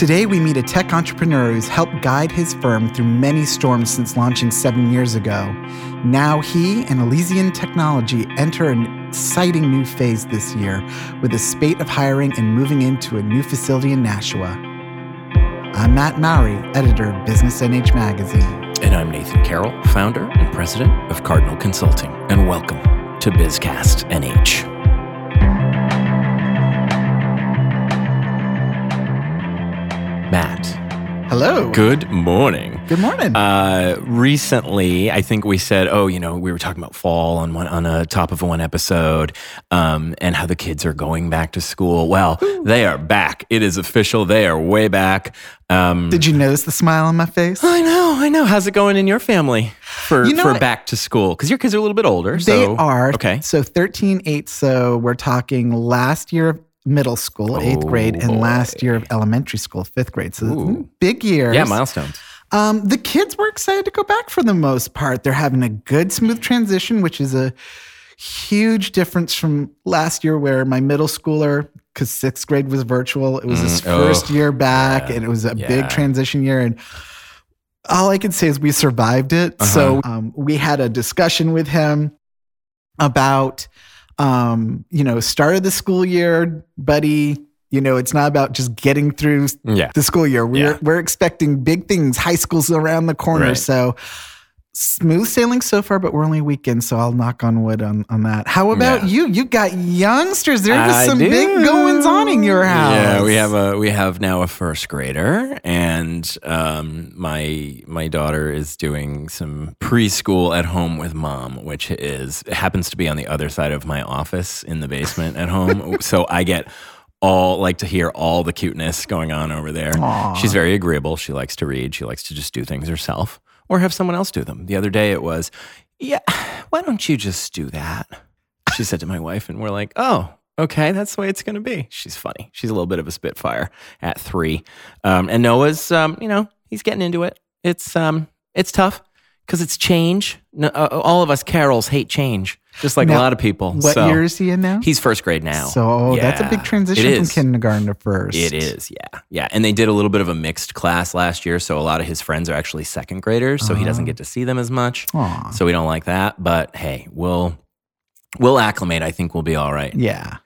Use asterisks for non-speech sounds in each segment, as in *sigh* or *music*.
Today, we meet a tech entrepreneur who's helped guide his firm through many storms since launching seven years ago. Now, he and Elysian Technology enter an exciting new phase this year with a spate of hiring and moving into a new facility in Nashua. I'm Matt Mowry, editor of Business NH Magazine. And I'm Nathan Carroll, founder and president of Cardinal Consulting. And welcome to BizCast NH. Hello. Good morning. Good morning. Uh, recently, I think we said, oh, you know, we were talking about fall on one on a top of one episode, um, and how the kids are going back to school. Well, they are back. It is official. They are way back. Um, Did you notice the smile on my face? I know, I know. How's it going in your family for You know for what? back to school? Because your kids are a little bit older. They so, are. okay. So 13, 8. So we're talking last year of middle school, eighth Oh, grade, and boy. last year of elementary school, fifth grade. So Ooh. big years. Yeah, milestones. Um, the kids were excited to go back for the most part. They're having a good, smooth transition, which is a huge difference from last year, where my middle schooler, because sixth grade was virtual, it was his Mm, oh, first year back, yeah, and it was a yeah. big transition year. And all I can say is we survived it. Uh-huh. So um, we had a discussion with him about, um, you know, start of the school year, buddy. You know, it's not about just getting through Yeah. the school year. We're Yeah. we're expecting big things. High school's around the corner, Right. so smooth sailing so far. But we're only a weekend, so I'll knock on wood on, on that. How about Yeah. you? You got youngsters. There's some big goings on in your house. Yeah, we have a we have now a first grader, and um, my my daughter is doing some preschool at home with mom, which is happens to be on the other side of my office in the basement at home. *laughs* so I get all like to hear all the cuteness going on over there. Aw. She's very agreeable. She likes to read. She likes to just do things herself or have someone else do them. The other day it was, yeah, why don't you just do that? She said to my wife, and we're like, oh, okay, that's the way it's going to be. She's funny. She's a little bit of a spitfire at three. Um, and Noah's, um, you know, he's getting into it. It's um, it's tough because it's change. No, uh, all of us Carrolls hate change, just like Now, a lot of people. What So, year is he in now? He's first grade now. so that's a big transition from kindergarten to first. It is, yeah, yeah. And they did a little bit of a mixed class last year, so a lot of his friends are actually second graders, so he doesn't get to see them as much. Aw. So we don't like that. But hey, we'll we'll acclimate. I think we'll be all right. Yeah.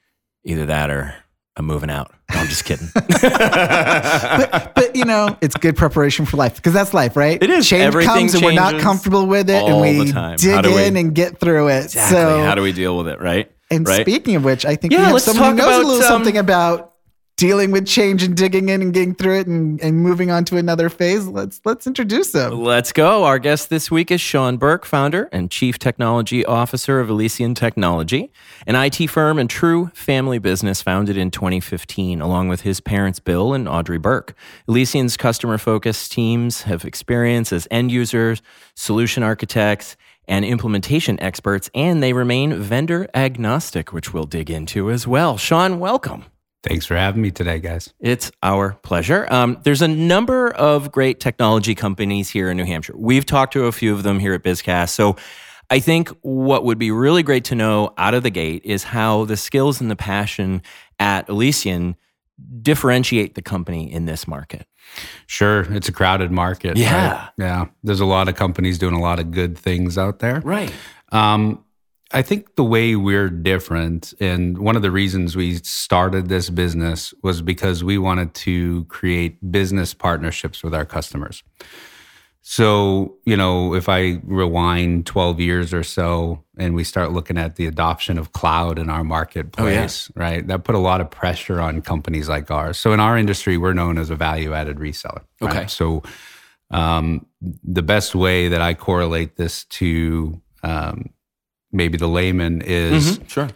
Either that or I'm moving out. No, I'm just kidding. *laughs* But, but you know, it's good preparation for life because that's life, right? It is. Change Everything comes and we're not comfortable with it, and we the time. How dig we- in and get through it. exactly. So How do we deal with it? Right. And right? speaking of which, I think Yeah, we have someone who talk knows about, a little um, something about dealing with change and digging in and getting through it and, and moving on to another phase. Let's let's introduce them. Let's go. Our guest this week is Sean Burke, founder and chief technology officer of Elysian Technology, an IT firm and true family business founded in 2015, along with his parents, Bill and Audrey Burke. Elysian's customer focused teams have experience as end users, solution architects, and implementation experts, and they remain vendor agnostic, which we'll dig into as well. Sean, welcome. Thanks for having me today, guys. It's our pleasure. Um, there's a number of great technology companies here in New Hampshire. We've talked to a few of them here at BizCast. So I think what would be really great to know out of the gate is how the skills and the passion at Elysian differentiate the company in this market. Sure, it's a crowded market. Yeah. right? Yeah. There's a lot of companies doing a lot of good things out there. Right. Um, I think the way we're different, and one of the reasons we started this business was because we wanted to create business partnerships with our customers. So, you know, if I rewind 12 years or so and we start looking at the adoption of cloud in our marketplace, right, that put a lot of pressure on companies like ours. So, in our industry, we're known as a value added reseller. right? Okay. So, um, the best way that I correlate this to um, maybe the layman is Mhm, Sure.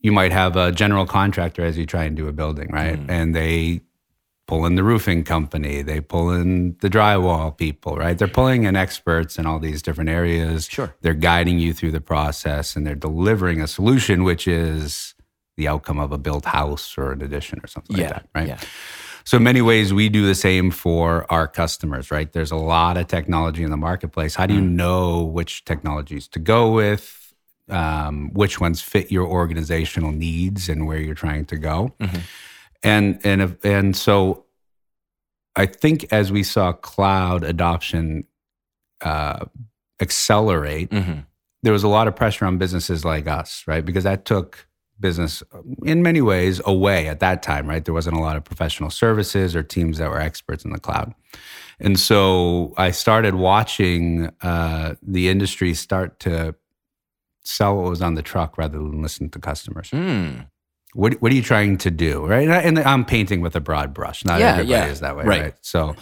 you might have a general contractor as you try and do a building, right? Mm. And they pull in the roofing company, they pull in the drywall people, right? They're pulling in experts in all these different areas. Sure. They're guiding you through the process and they're delivering a solution, which is the outcome of a built house or an addition or something Yeah. like that, right? Yeah. So, in many ways, we do the same for our customers, right? There's a lot of technology in the marketplace. How do you Mm. know which technologies to go with? Um, which ones fit your organizational needs and where you're trying to go? Mhm. And and if, and so I think as we saw cloud adoption uh, accelerate, hmm there was a lot of pressure on businesses like us, right? Because that took business in many ways away at that time, right? There wasn't a lot of professional services or teams that were experts in the cloud. And so I started watching uh, the industry start to sell what was on the truck rather than listen to customers. Mm. What, what are you trying to do, right? And I'm painting with a broad brush. Not Yeah, everybody yeah. is that way, Right. right. So,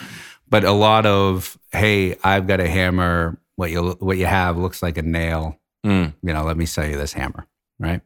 but a lot of hey, I've got a hammer. What you what you have looks like a nail Mm. you know, let me sell you this hammer, right?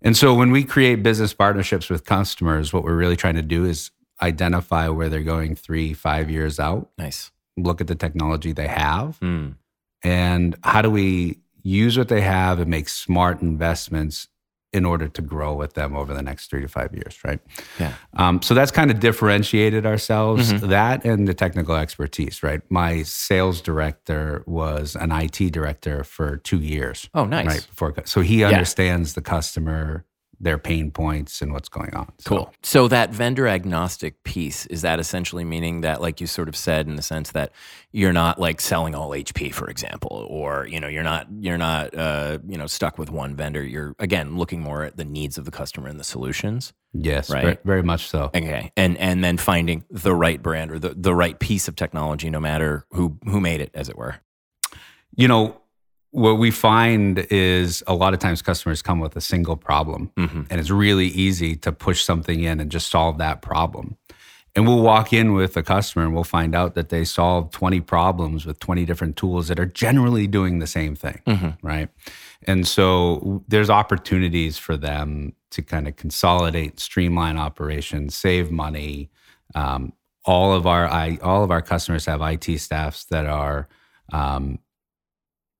And so when we create business partnerships with customers, what we're really trying to do is identify where they're going three, five years out, Nice. look at the technology they have, Mm. and how do we use what they have and make smart investments in order to grow with them over the next three to five years, right? Yeah. Um, so that's kind of differentiated ourselves, Mhm. that and the technical expertise, right? My sales director was an IT director for two years. Oh, nice. Right before, so he Yeah. understands the customer, their pain points, and what's going on. So- Cool. So that vendor agnostic piece is that essentially meaning that, like you sort of said, in the sense that you're not like selling all HP, for example, or you know you're not you're not uh, you know stuck with one vendor. You're again looking more at the needs of the customer and the solutions. Yes, Right. very, very much so. Okay, and and then finding the right brand or the, the right piece of technology, no matter who who made it, as it were. You know, what we find is a lot of times customers come with a single problem, Mm-hmm. and it's really easy to push something in and just solve that problem. And we'll walk in with a customer and we'll find out that they solved 20 problems with 20 different tools that are generally doing the same thing, Mm-hmm. right? And so there's opportunities for them to kind of consolidate, streamline operations, save money. Um, all of our I, all of our customers have IT staffs that are um,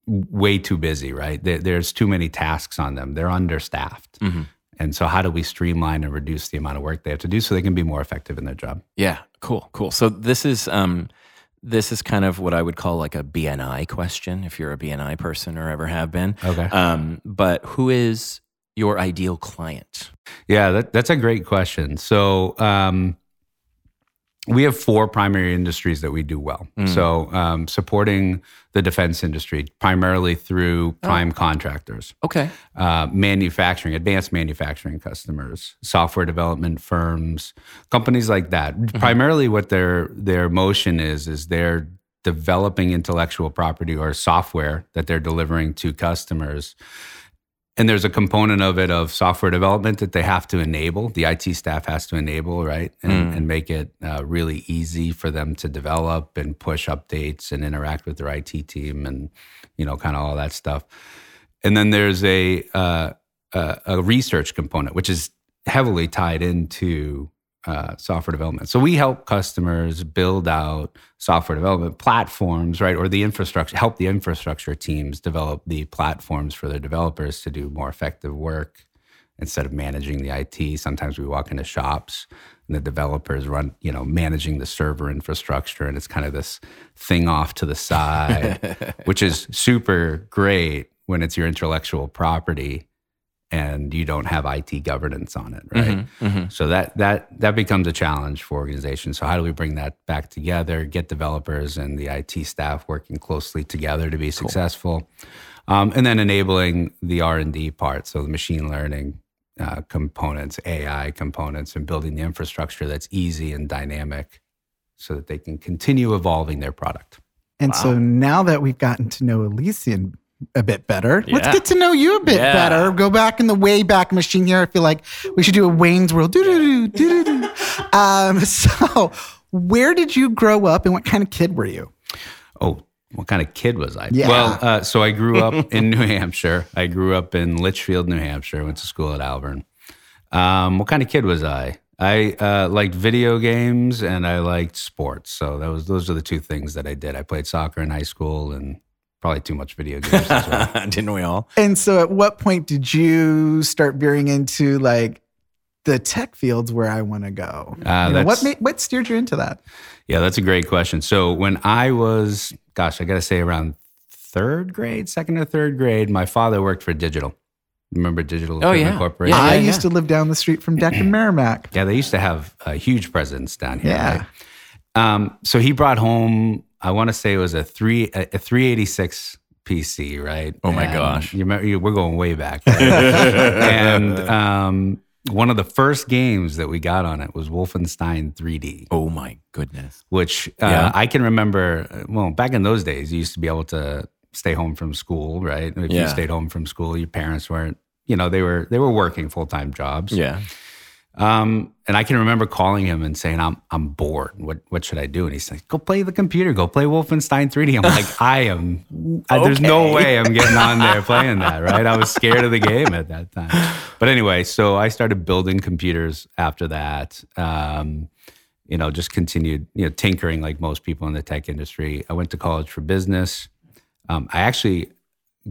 way too busy, right? There's too many tasks on them. They're understaffed. Mhm. And so, how do we streamline and reduce the amount of work they have to do so they can be more effective in their job? Yeah, cool, cool. So this is um, this is kind of what I would call like a BNI question, if you're a BNI person or ever have been. Okay. Um, but who is your ideal client? Yeah, that, that's a great question. So, um, we have four primary industries that we do well. Mm. So, um, supporting the defense industry primarily through prime contractors, Okay. uh, manufacturing, advanced manufacturing customers, software development firms, companies like that. Primarily, what their their motion is is they're developing intellectual property or software that they're delivering to customers. And there's a component of it of software development that they have to enable. The IT staff has to enable, right, and, Mm. and make it uh, really easy for them to develop and push updates and interact with their IT team and you know kind of all that stuff. And then there's a uh, a, a research component, which is heavily tied into uh, software development. So we help customers build out software development platforms, right, or the infrastructure, help the infrastructure teams develop the platforms for their developers to do more effective work instead of managing the IT. Sometimes we walk into shops and the developers run, you know, managing the server infrastructure, and it's kind of this thing off to the *laughs* side, which is super great when it's your intellectual property and you don't have IT governance on it, right? Mhm. So that that that becomes a challenge for organizations. So how do we bring that back together? Get developers and the IT staff working closely together to be successful, um, and then enabling the R and D part. So the machine learning uh, components, AI components, and building the infrastructure that's easy and dynamic, so that they can continue evolving their product. And so now that we've gotten to know Elysian a bit better, let's get to know you a bit Yeah. better. Go back in the way back machine here. I feel like we should do a Wayne's World. Doo doo doo doo doo. *laughs* Um, so, where did you grow up, and what kind of kid were you? Oh, what kind of kid was I? Yeah. Well, uh, so I grew up *laughs* in New Hampshire. I grew up in Litchfield, New Hampshire. Went to school at Alvirne. Um, what kind of kid was I? I uh, liked video games and I liked sports. So that was those are the two things that I did. I played soccer in high school and probably too much video games as *laughs* well. Didn't we all? And so, at what point did you start veering into like the tech fields where I want to go? Uh, You know, what made, what steered you into that? Yeah, that's a great question. So when I was, gosh, I got to say around third grade, second or third grade, my father worked for Digital. Remember Digital Oh, yeah. Corporation? Yeah, I yeah. used to live down the street from Decker *clears throat* Merrimack. Yeah, they used to have a huge presence down here. Yeah. right? Um, so he brought home, I want to say it was a three a, a 386 PC, right? Oh my And gosh. You remember, you, we're going way back. right? *laughs* and um, one of the first games that we got on it was Wolfenstein 3D, Oh my goodness. which uh, Yeah. I can remember. uh, Well, back in those days, you used to be able to stay home from school, right? If Yeah. you stayed home from school, your parents weren't. You know, they were they were working full time jobs. Yeah. Um, and I can remember calling him and saying, "I'm I'm bored. What what should I do?" And he's like, "Go play the computer. Go play Wolfenstein 3D." I'm like, *laughs* "I am. I- there's no way I'm getting on there *laughs* playing that. Right? I was scared of the game at that time. But anyway, so I started building computers after that. Um, you know, just continued you know tinkering like most people in the tech industry. I went to college for business. Um, I actually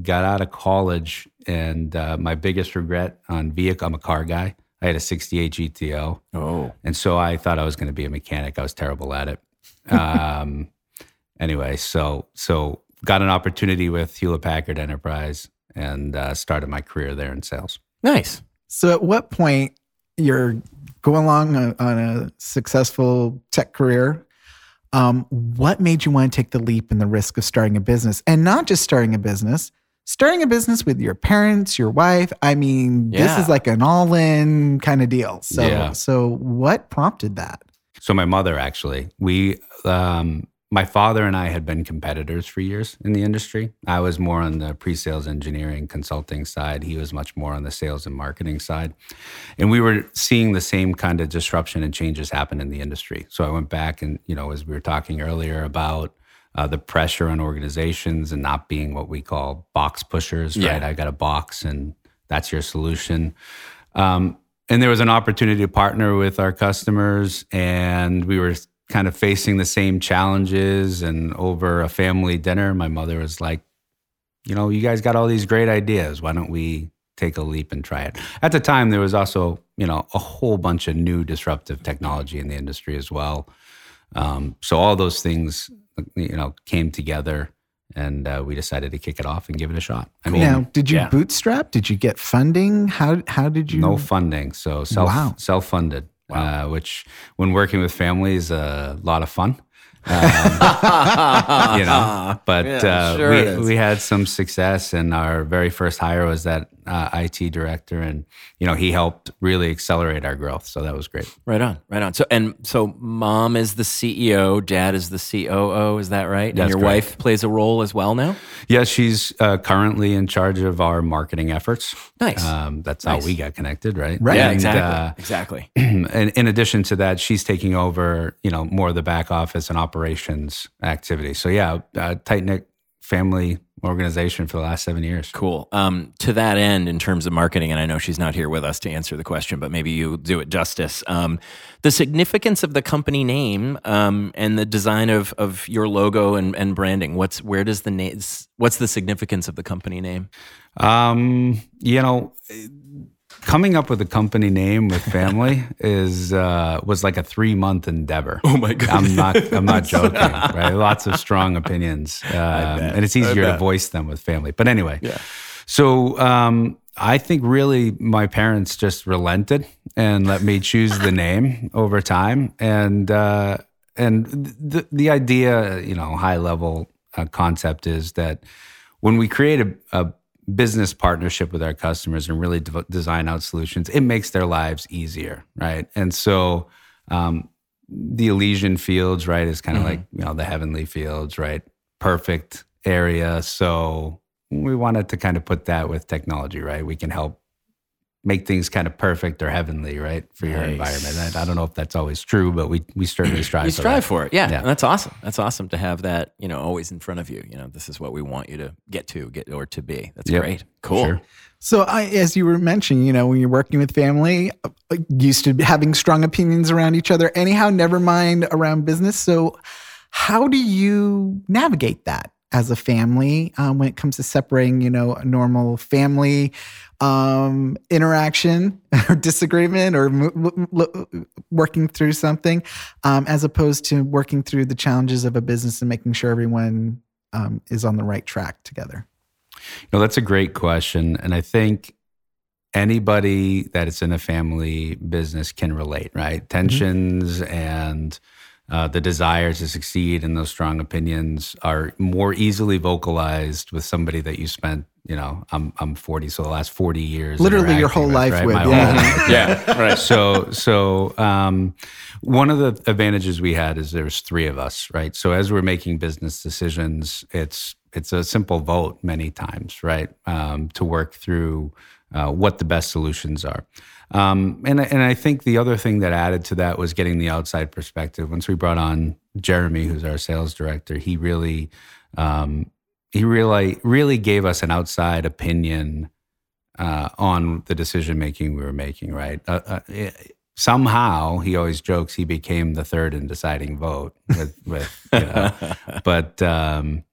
got out of college, and uh, my biggest regret on vehicle. I'm a car guy. I had a 68 GTO. Oh. And so I thought I was going to be a mechanic. I was terrible at it. *laughs* Um, anyway, so so got an opportunity with Hewlett Packard Enterprise and uh, started my career there in sales. Nice. So at what point you're going along on, on a successful tech career? Um, what made you want to take the leap and the risk of starting a business, and not just starting a business, starting a business with your parents, your wife? I mean, this is like an all-in kind of deal. So, Yeah. so what prompted that? So my mother actually, we, um, my father and I had been competitors for years in the industry. I was more on the pre-sales engineering consulting side. He was much more on the sales and marketing side. And we were seeing the same kind of disruption and changes happen in the industry. So I went back and, you know, as we were talking earlier about uh, the pressure on organizations and not being what we call box pushers, Yeah. right? I got a box and that's your solution. Um, and there was an opportunity to partner with our customers, and we were kind of facing the same challenges. And over a family dinner, my mother was like, You know, you guys got all these great ideas. Why don't we take a leap and try it? At the time, there was also, you know, a whole bunch of new disruptive technology in the industry as well. Um, so all those things, you know, came together. And uh, we decided to kick it off and give it a shot. I mean, now, did you yeah. bootstrap? Did you get funding? How how did you? no funding, so self Wow. self funded, uh, which when working with families, a lot of fun. You know, *laughs* but Yeah, uh, sure we we had some success, and our very first hire was that uh, IT director, and you know he helped really accelerate our growth. So that was great. Right on, right on. So and so, mom is the CEO, dad is the COO. Is that right? and your correct. wife plays a role as well now. Yeah, she's uh, currently in charge of our marketing efforts. Nice. Um, that's Nice. how we got connected, right? Right. yeah, And, exactly, uh, exactly. *clears throat* and in addition to that, she's taking over, you know, more of the back office and operations activity. So yeah, uh, tight knit family organization for the last seven years. Cool. Um, to that end, in terms of marketing, and I know she's not here with us to answer the question, but maybe you do it justice. Um, the significance of the company name um, and the design of of your logo and, and branding. What's where does the name? What's the significance of the company name? Um, you know, coming up with a company name with family *laughs* is uh, was like a three month endeavor. Oh my god! I'm not. I'm not *laughs* joking. Right? Lots of strong opinions, *laughs* um, and it's easier to voice them with family. But anyway, Yeah. So um, I think really my parents just relented and let me choose the name over time, and uh, and the the idea, you know, high level uh, concept is that when we create a, a business partnership with our customers and really de- design out solutions, it makes their lives easier, right? And so. Um, the Elysian Fields, right, is kind of like you know the heavenly fields, right? Perfect area. So we wanted to kind of put that with technology, right? We can help make things kind of perfect or heavenly, right, for your Nice. environment. And I don't know if that's always true, but we we certainly *clears throat* strive. You for strive that. for it, yeah, Yeah. And that's awesome. That's awesome to have that, you know, always in front of you. You know, this is what we want you to get to, get or to be. That's Yep. great. Cool. Sure. So, I, as you were mentioning, you know, when you're working with family, uh, used to having strong opinions around each other, anyhow, never mind around business. So, how do you navigate that as a family um, when it comes to separating, you know, a normal family um, interaction *laughs* or disagreement or working through something, um, as opposed to working through the challenges of a business and making sure everyone um, is on the right track together? No, that's a great question. And I think anybody that is in a family business can relate, right? Tensions and uh, the desire to succeed and those strong opinions are more easily vocalized with somebody that you spent you know i'm i'm 40 so the last 40 years literally your whole with, life right? with My yeah. whole- yeah, right. so so um, one of the advantages we had is there's three of us right so as we're making business decisions it's it's a simple vote many times right um, to work through uh, what the best solutions are um, and, I- and i think the other thing that added to that was getting the outside perspective once we brought on jeremy who's our sales director he really um, he really really gave us an outside opinion uh, on the decision making we were making. Right. Uh, uh, eh, somehow he always jokes he became the third and deciding vote. With, with you know, *laughs* but um,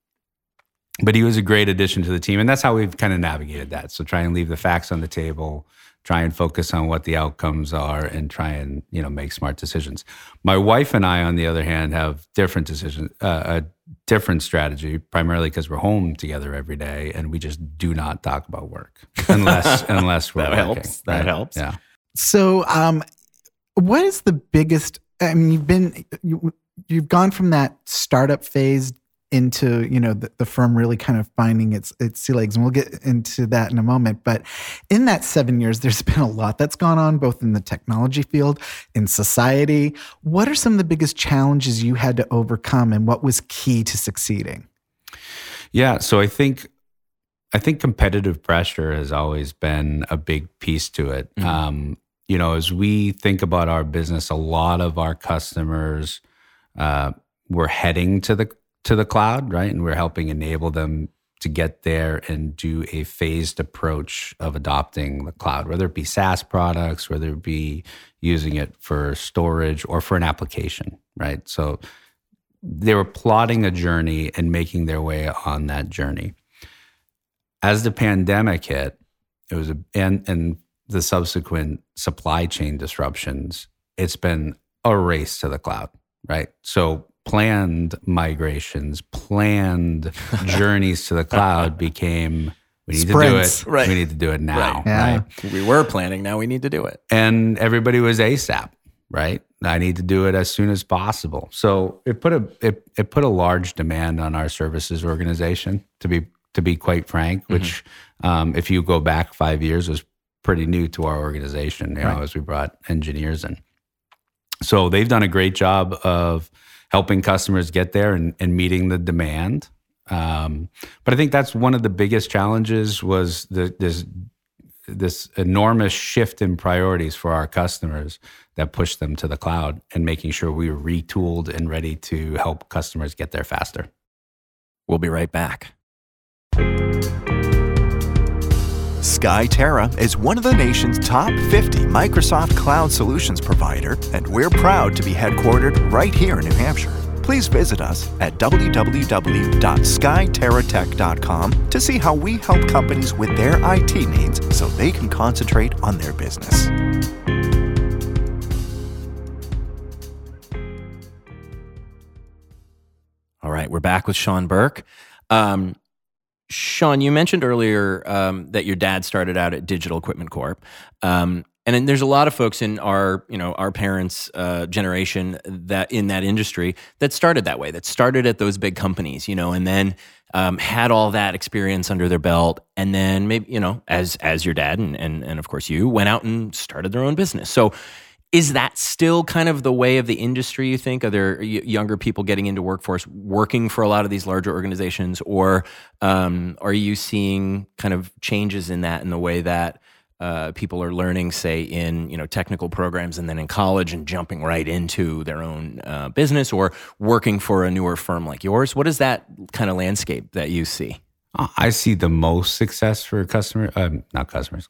but he was a great addition to the team, and that's how we've kind of navigated that. So try and leave the facts on the table. Try and focus on what the outcomes are, and try and you know make smart decisions. My wife and I, on the other hand, have different decisions, uh, a different strategy, primarily because we're home together every day, and we just do not talk about work *laughs* unless unless we're That working, helps. That helps. Yeah. So, um, what is the biggest? I mean, you've been you, you've gone from that startup phase into you know the, the firm really kind of finding its its sea legs, and we'll get into that in a moment. But in that seven years, there's *laughs* been a lot that's gone on, both in the technology field, in society. What are some of the biggest challenges you had to overcome, and what was key to succeeding? Yeah, so I think I think competitive pressure has always been a big piece to it. Mhm. Um, you know, as we think about our business, a lot of our customers uh, were heading to the to the cloud, right? And we're helping enable them to get there and do a phased approach of adopting the cloud, whether it be SaaS products, whether it be using it for storage or for an application, right? So they were plotting a journey and making their way on that journey. As the pandemic hit, it was a and and the subsequent supply chain disruptions, it's been a race to the cloud, right? So planned migrations, planned *laughs* journeys to the cloud became we need Sprints. to do it. Right. We need to do it now. Right. Yeah. right? We were planning. Now we need to do it. and everybody was ASAP, right? I need to do it as soon as possible. So it put a it, it put a large demand on our services organization to be to be quite frank, which um, if you go back five years was pretty new to our organization, you know, as we brought engineers in. So they've done a great job of helping customers get there and, and meeting the demand. Um, but I think that's one of the biggest challenges was the, this this enormous shift in priorities for our customers that pushed them to the cloud and making sure we were retooled and ready to help customers get there faster. We'll be right back. Skyterra is one of the nation's top 50 Microsoft Cloud Solutions provider, and we're proud to be headquartered right here in New Hampshire. Please visit us at www.skyterratech.com to see how we help companies with their IT needs so they can concentrate on their business. All right, we're back with Sean Burke. Um, Sean, you mentioned earlier um, that your dad started out at Digital Equipment Corp. Um, and then there's a lot of folks in our, you know, our parents' uh, generation that in that industry that started that way, that started at those big companies, you know, and then um, had all that experience under their belt, and then maybe, you know, as as your dad and and and of course you went out and started their own business. So is that still kind of the way of the industry you think? Are there younger people getting into workforce working for a lot of these larger organizations? Or um, are you seeing kind of changes in that in the way that uh, people are learning say in you know technical programs and then in college and jumping right into their own uh, business or working for a newer firm like yours? What is that kind of landscape that you see? I see the most success for customer, um, not customers.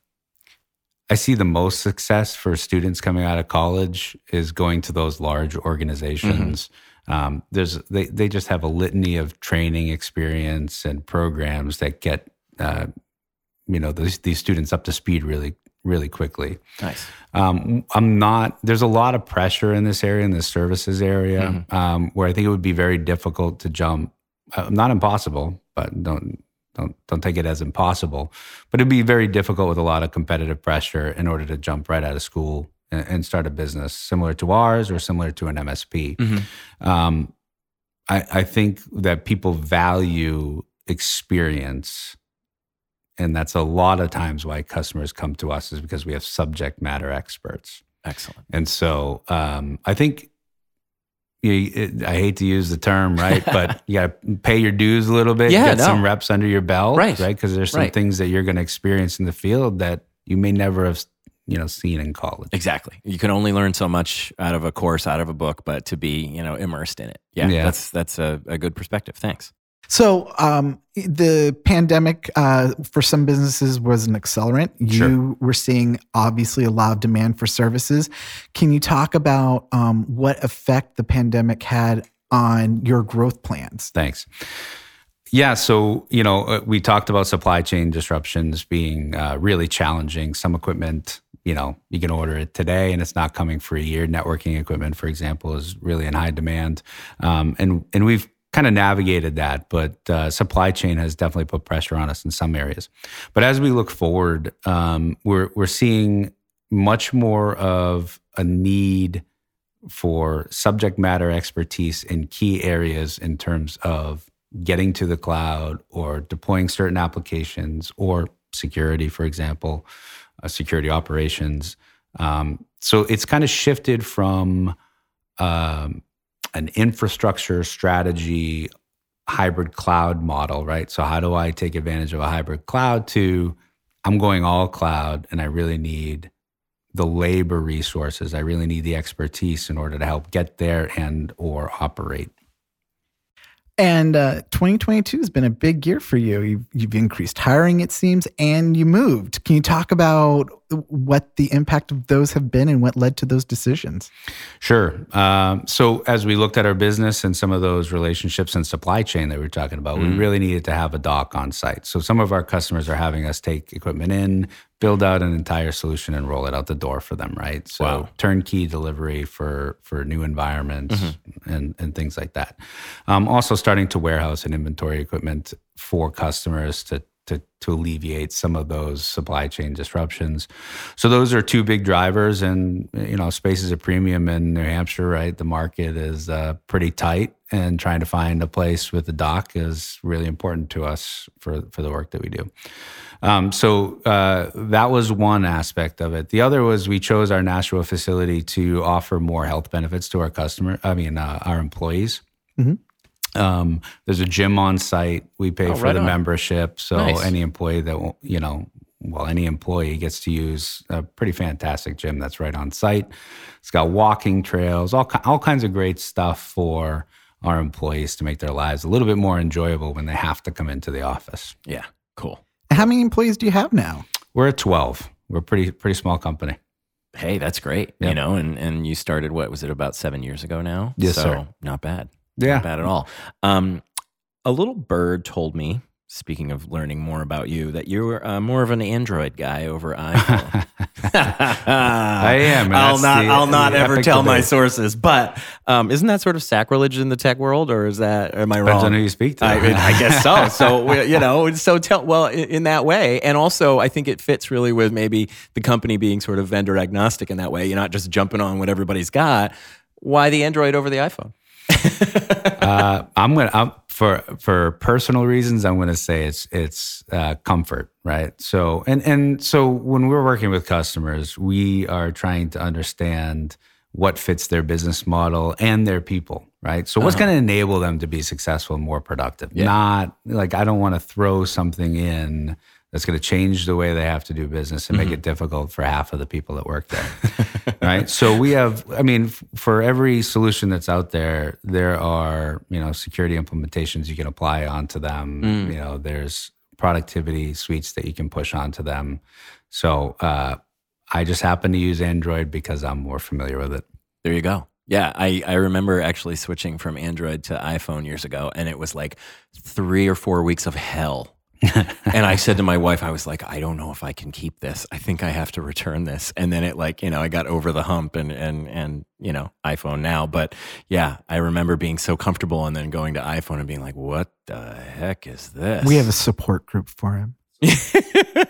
I see the most success for students coming out of college is going to those large organizations. Um, there's they they just have a litany of training experience and programs that get uh, you know these these students up to speed really really quickly. nice Um, I'm not. There's a lot of pressure in this area, in the services area, um, where I think it would be very difficult to jump. Uh, not impossible, but don't don't don't take it as impossible. But it'd be very difficult with a lot of competitive pressure in order to jump right out of school and, and start a business similar to ours or similar to an MSP. Mhm. Um, I, I think that people value experience. And that's a lot of times why customers come to us is because we have subject matter experts. Excellent. And so um, I think you, I hate to use the term, right? *laughs* but you got to pay your dues a little bit, Yeah, get no. some reps under your belt, Right. Right? Because there's some Right. things that you're going to experience in the field that you may never have, you know, seen in college. Exactly. You can only learn so much out of a course, out of a book, but to be, you know, immersed in it. Yeah, Yeah. that's that's a, a good perspective. Thanks. So, um, the pandemic uh, for some businesses was an accelerant. You Sure. were seeing obviously a lot of demand for services. Can you talk about um, what effect the pandemic had on your growth plans? Thanks. Yeah, so you know, uh, we talked about supply chain disruptions being uh, really challenging. Some equipment, you know, you can order it today and it's not coming for a year. Networking equipment, for example, is really in high demand, um, and and we've kind of navigated that. But uh, supply chain has definitely put pressure on us in some areas. But as we look forward, um, we're we're seeing much more of a need for subject matter expertise in key areas in terms of getting to the cloud or deploying certain applications or security, for example, uh, security operations. Um, so it's kind of shifted from um, an infrastructure strategy hybrid cloud model, right? So how do I take advantage of a hybrid cloud to I'm going all cloud and I really need the labor resources. I really need the expertise in order to help get there and or operate. And uh, 2022 has been a big year for you. You've, you've increased hiring, it seems, and you moved. Can you talk about what the impact of those have been and what led to those decisions? Sure. Um, so as we looked at our business and some of those relationships and supply chain that we were talking about, we really needed to have a dock on site. So some of our customers are having us take equipment in, build out an entire solution, and roll it out the door for them. Right. So Wow. turnkey delivery for for new environments and and things like that. Um, also starting to warehouse and inventory equipment for customers to to, to alleviate some of those supply chain disruptions. So those are two big drivers, and you know, space is a premium in New Hampshire, right? The market is uh, pretty tight, and trying to find a place with a dock is really important to us for for the work that we do. Um, so uh, that was one aspect of it. The other was we chose our Nashua facility to offer more health benefits to our customer. I mean, uh, our employees. Um, there's a gym on site. We pay Oh, for right the on. membership, so Nice. any employee that won't- you know, well, any employee gets to use a pretty fantastic gym that's right on site. It's got walking trails, all all kinds of great stuff for our employees to make their lives a little bit more enjoyable when they have to come into the office. Yeah, cool. How many employees do you have now? We're at 12. We're a pretty pretty small company. Hey, that's great. You know, and and you started what was it about seven years ago now? Yes, so sir. Not bad. Yeah. Not bad at all. Um, a little bird told me. Speaking of learning more about you, that you're uh, more of an Android guy over iPhone. *laughs* *laughs* I am, I'll not. the- I'll not ever tell my sources. But um, isn't that sort of sacrilege in the tech world, or is that? Am I Depends wrong? on who you speak to. I, I guess so. *laughs* So you know, it's so tell well in, in that way, and also I think it fits really with maybe the company being sort of vendor agnostic in that way. You're not just jumping on what everybody's got. Why the Android over the iPhone? *laughs* uh, I'm gonna I'm, for for personal reasons. I'm gonna say it's it's uh, comfort, right? So and and so when we're working with customers, we are trying to understand what fits their business model and their people, right? So what's going to enable them to be successful and more productive? Not like I don't want to throw something in that's going to change the way they have to do business and make it difficult for half of the people that work there. *laughs* right? So we have I mean f- for every solution that's out there, there are, you know, security implementations you can apply onto them. You know, there's productivity suites that you can push onto them. So, uh I just happen to use Android because I'm more familiar with it. There you go. Yeah, I, I remember actually switching from Android to iPhone years ago, and it was like three or four weeks of hell. *laughs* and I said to my wife, I was like, I don't know if I can keep this. I think I have to return this. And then it like, you know, I got over the hump and and and you know, iPhone now. But yeah, I remember being so comfortable and then going to iPhone and being like, what the heck is this? We have a support group for him. *laughs*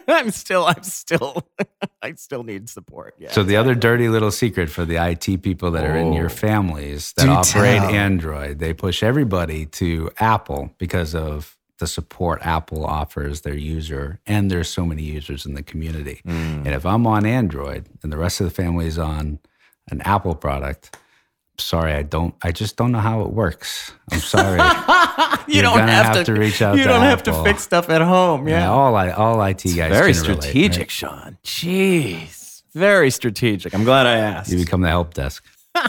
I'm still, I'm still, *laughs* I still need support. Yeah. So the other dirty little secret for the IT people that are in your Oh. families that operate tell. Android, they push everybody to Apple because of the support Apple offers their user, and there's so many users in the community. Mm. And if I'm on Android and the rest of the family is on an Apple product, sorry, I don't. I just don't know how it works. I'm sorry. *laughs* you You're don't have, have to, to reach out You to don't have to fix stuff at home. Yeah. yeah, all I all IT guys Very can relate, strategic, right? Sean. Jeez. Very strategic. I'm glad I asked. You become the help desk. *laughs*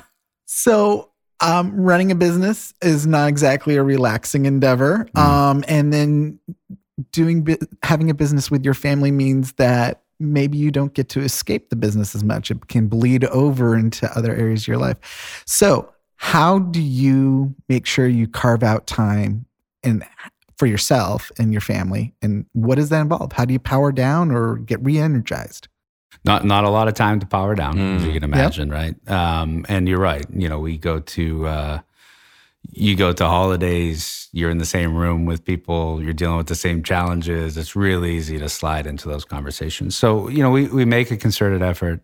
So, um, running a business is not exactly a relaxing endeavor. Mm. Um, and then doing having a business with your family means that maybe you don't get to escape the business as much. It can bleed over into other areas of your life. So, how do you make sure you carve out time and for yourself and your family? And what does that involve? How do you power down or get re-energized? Not not a lot of time to power down, as Mm. you can imagine, right? Um, and you're right. You know, we go to uh, you go to holidays. You're in the same room with people. You're dealing with the same challenges. It's really easy to slide into those conversations. So you know, we we make a concerted effort.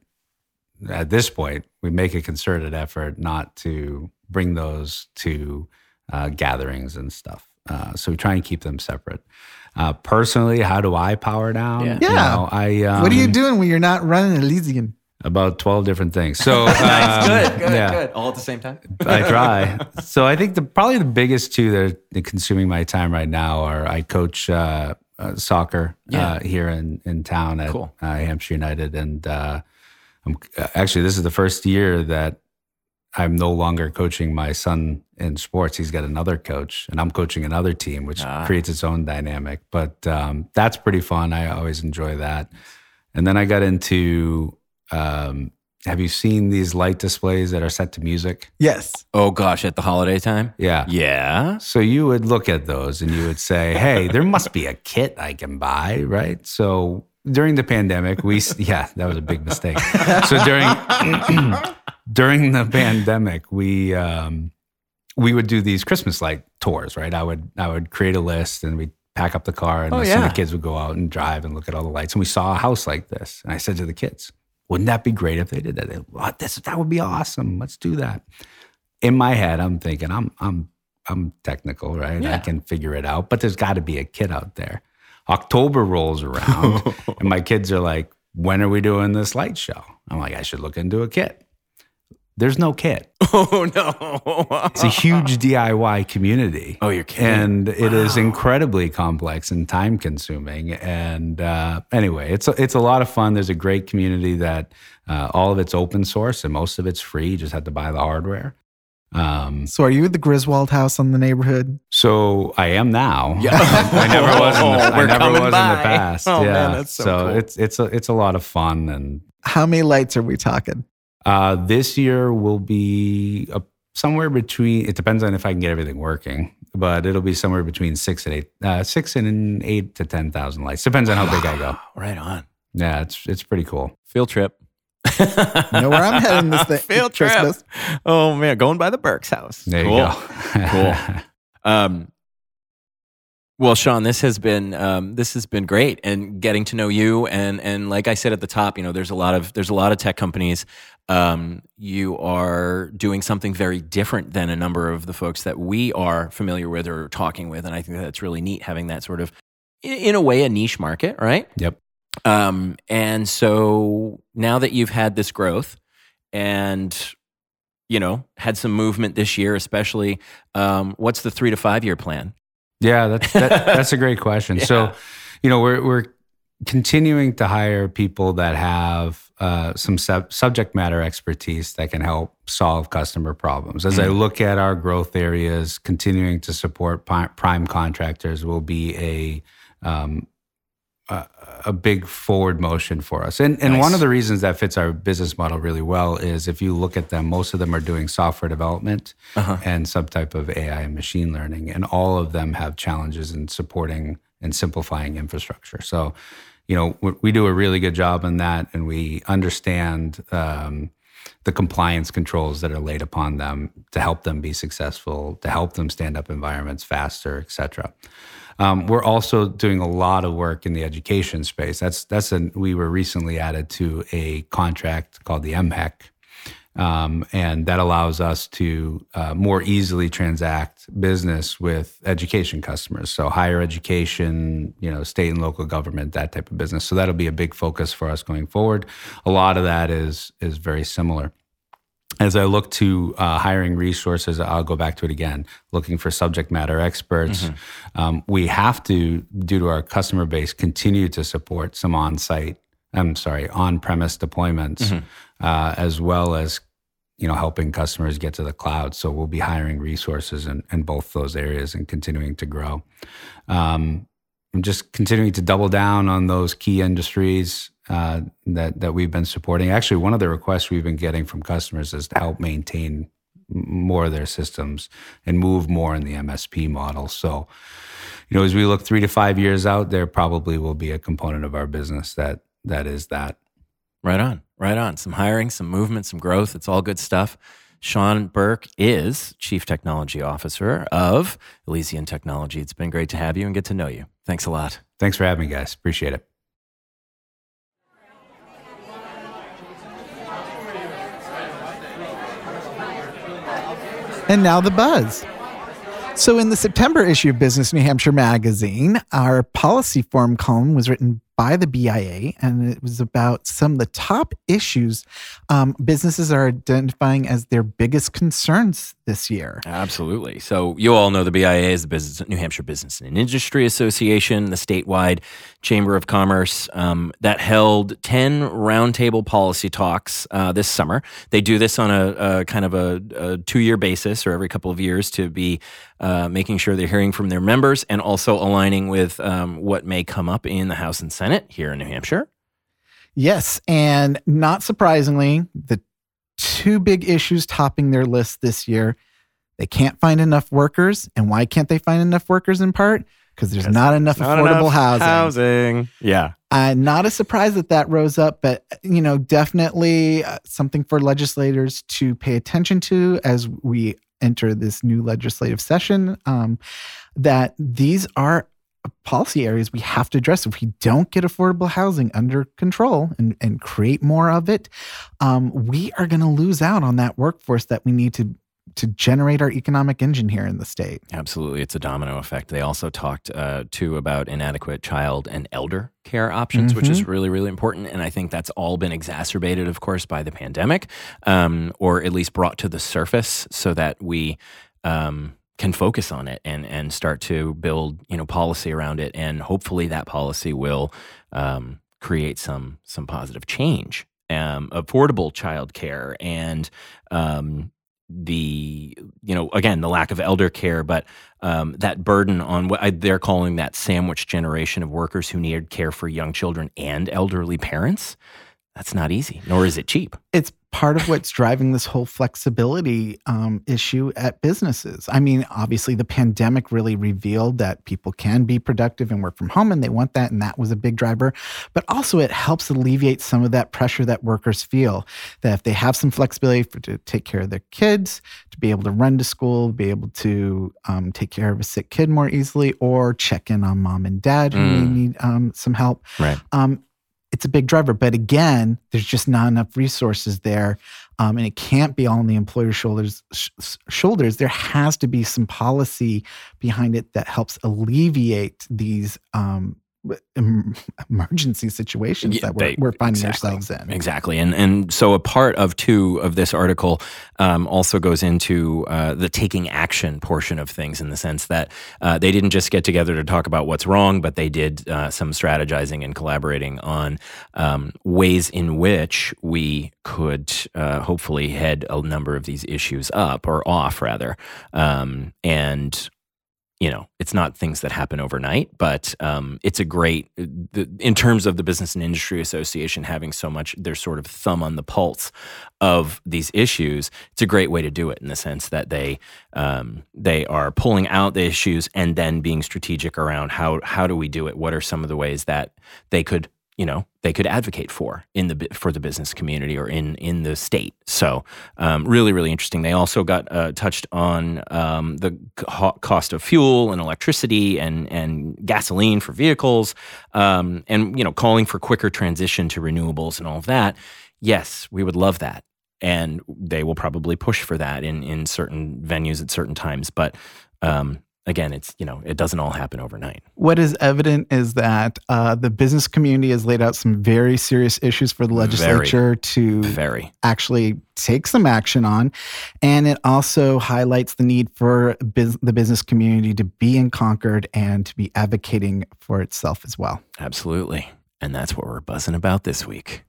At this point, we make a concerted effort not to bring those to uh, gatherings and stuff. Uh, so we try and keep them separate. Uh, personally, how do I power down? Yeah. You Yeah. know, I um, what are you doing when you're not running Elysian? about 12 different things. So, *laughs* nice. um, Good. Good. yeah, Good. All at the same time. I *laughs* try. So I think the probably the biggest two that are consuming my time right now are I coach uh, uh, soccer Yeah. uh, here in, in town at Cool. uh, Hampshire United. And uh, I'm actually, this is the first year that I'm no longer coaching my son in sports. He's got another coach, and I'm coaching another team, which Ah. creates its own dynamic. But um, that's pretty fun. I always enjoy that. And then I got into um, have you seen these light displays that are set to music? Yes. Oh gosh, at the holiday time. Yeah. Yeah. So you would look at those and you would say, *laughs* "Hey, there must be a kit I can buy, right?" So during the pandemic, we yeah, that was a big mistake. So during *laughs* during the pandemic, we um, we would do these Christmas light tours, right? I would I would create a list and we'd pack up the car and Oh, yeah. the kids would go out and drive and look at all the lights. And we saw a house like this, and I said to the kids, "Wouldn't that be great if they did that? They, this that would be awesome. Let's do that." In my head, I'm thinking, I'm I'm I'm technical, right? I can figure it out, but there's got to be a kid out there. October rolls around, *laughs* and my kids are like, "When are we doing this light show?" I'm like, "I should look into a kit." There's no kit. *laughs* Oh no. It's a huge DIY community. Oh, you're kidding. And it is incredibly complex and time consuming. And uh, anyway, it's a, it's a lot of fun. There's a great community that uh, all of it's open source and most of it's free. You just have to buy the hardware. Um, So are you at the Griswold house on the neighborhood? so I am now. Yeah. *laughs* I never was. In the, I never coming was in the past. Oh, yeah. man, that's so cool. it's it's a it's a lot of fun and How many lights are we talking? Uh, this year will be a, somewhere between. It depends on if I can get everything working, but it'll be somewhere between six and eight, uh, six and eight to ten thousand lights. Depends on how big I go. right on. Yeah, it's it's pretty cool. Field trip. know where I'm heading this *laughs* thing. Field trip. Christmas. Oh man, going by the Burke's house. There cool. you go. Cool. *laughs* Um, well, Sean, this has been um, this has been great, and getting to know you, and and like I said at the top, you know, there's a lot of there's a lot of tech companies. Um, you are doing something very different than a number of the folks that we are familiar with or talking with, and I think that's really neat having that sort of, in, a way, a niche market, right? Yep. Um, and so now that you've had this growth and you know had some movement this year, especially, um, what's the three to five year plan? Yeah, that's that, that's a great question. *laughs* Yeah. So, you know, we're we're continuing to hire people that have uh, some sub- subject matter expertise that can help solve customer problems. As I look at our growth areas, continuing to support prime contractors will be a um, a, a big forward motion for us. And and Nice. one of the reasons that fits our business model really well is if you look at them, most of them are doing software development Uh-huh. and some type of AI and machine learning, and all of them have challenges in supporting and simplifying infrastructure. So, you know, we, we do a really good job on that, and we understand. Um, the compliance controls that are laid upon them to help them be successful, to help them stand up environments faster, et cetera. Um, we're also doing a lot of work in the education space. That's that's a we were recently added to a contract called the MHEC, um, and that allows us to uh, more easily transact business with education customers. So higher education, you know, state and local government, that type of business. So that'll be a big focus for us going forward. A lot of that is is very similar. As I look to uh, hiring resources, I'll go back to it again. Looking for subject matter experts, mm-hmm. um, we have to, due to our customer base, continue to support some on-site I'm sorry, on-premise deployments, mm-hmm. uh, as well as you know helping customers get to the cloud. So we'll be hiring resources in, in both those areas and continuing to grow. Um, and just continuing to double down on those key industries uh, that that we've been supporting. Actually, one of the requests we've been getting from customers is to help maintain more of their systems and move more in the MSP model. So, you know, as we look three to five years out, there probably will be a component of our business that that is that. Right on, right on. Some hiring, some movement, some growth. It's all good stuff. Sean Burke is Chief Technology Officer of Elysian Technology. It's been great to have you and get to know you. Thanks a lot. Thanks for having me, guys. Appreciate it. And now the buzz. So, in the September issue of Business New Hampshire magazine, our policy forum column was written by the BIA, and it was about some of the top issues um, businesses are identifying as their biggest concerns this year. Absolutely. So you all know the BIA is the Business New Hampshire Business and Industry Association, the statewide chamber of commerce um, that held ten roundtable policy talks uh, this summer. They do this on a, a kind of a, a two-year basis, or every couple of years, to be uh, making sure they're hearing from their members and also aligning with um, what may come up in the House and Senate Senate here in New Hampshire. Yes. And not surprisingly, the two big issues topping their list this year they can't find enough workers. And why can't they find enough workers in part? Because there's not enough not affordable enough housing. Housing. Yeah. Uh, not a surprise that that rose up, but you know, definitely uh, something for legislators to pay attention to as we enter this new legislative session. Um, that these are policy areas we have to address. If we don't get affordable housing under control and, and create more of it, um, we are going to lose out on that workforce that we need to to generate our economic engine here in the state. Absolutely, it's a domino effect. They also talked uh, too about inadequate child and elder care options, mm-hmm. which is mm-hmm. really really important. And I think that's all been exacerbated, of course, by the pandemic, um, or at least brought to the surface, so that we. Um, can focus on it and and start to build you know policy around it, and hopefully that policy will um, create some some positive change. Um, affordable childcare and um, the you know again the lack of elder care, but um, that burden on what I, they're calling that sandwich generation of workers who need care for young children and elderly parents. That's not easy, nor is it cheap. It's part of what's driving this whole flexibility um, issue at businesses. I mean, obviously, the pandemic really revealed that people can be productive and work from home, and they want that, and that was a big driver. But also, it helps alleviate some of that pressure that workers feel that if they have some flexibility for, to take care of their kids, to be able to run to school, be able to um, take care of a sick kid more easily, or check in on mom and dad who mm. need um, some help. Right um, it's a big driver. But again, there's just not enough resources there. Um, and it can't be all on the employer's shoulders. Sh- shoulders. There has to be some policy behind it that helps alleviate these um, *laughs* emergency situations yeah, that we're, they, we're finding exactly, ourselves in. Exactly. And and so a part of two of this article um, also goes into uh, the taking action portion of things in the sense that uh, they didn't just get together to talk about what's wrong, but they did uh, some strategizing and collaborating on um, ways in which we could uh, hopefully head a number of these issues up or off rather. Um, and you know, it's not things that happen overnight, but um, it's a great, the, in terms of the Business and Industry Association having so much, their sort of thumb on the pulse of these issues. It's a great way to do it in the sense that they um, they are pulling out the issues and then being strategic around how how do we do it? What are some of the ways that they could you know they could advocate for in the for the business community or in in the state. So um, really really interesting. They also got uh, touched on um, the co- cost of fuel and electricity and and gasoline for vehicles, um, and you know calling for quicker transition to renewables and all of that. Yes, we would love that, and they will probably push for that in in certain venues at certain times, but. Um, again, it's you know it doesn't all happen overnight. What is evident is that uh, the business community has laid out some very serious issues for the legislature very, to very actually take some action on, and it also highlights the need for biz- the business community to be in Concord and to be advocating for itself as well. Absolutely, and that's what we're buzzing about this week.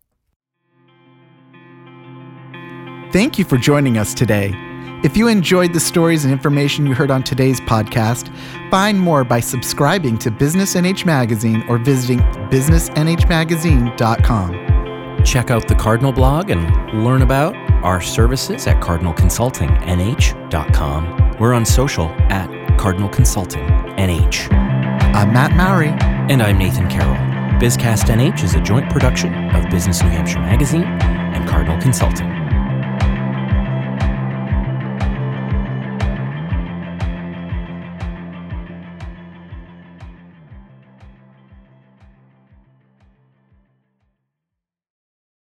Thank you for joining us today. If you enjoyed the stories and information you heard on today's podcast, find more by subscribing to Business NH Magazine or visiting businessnhmagazine.com. Check out the Cardinal blog and learn about our services at cardinalconsultingnh.com. We're on social at Cardinal Consulting NH. I'm Matt Mowry. And I'm Nathan Carroll. BizCast NH is a joint production of Business New Hampshire Magazine and Cardinal Consulting.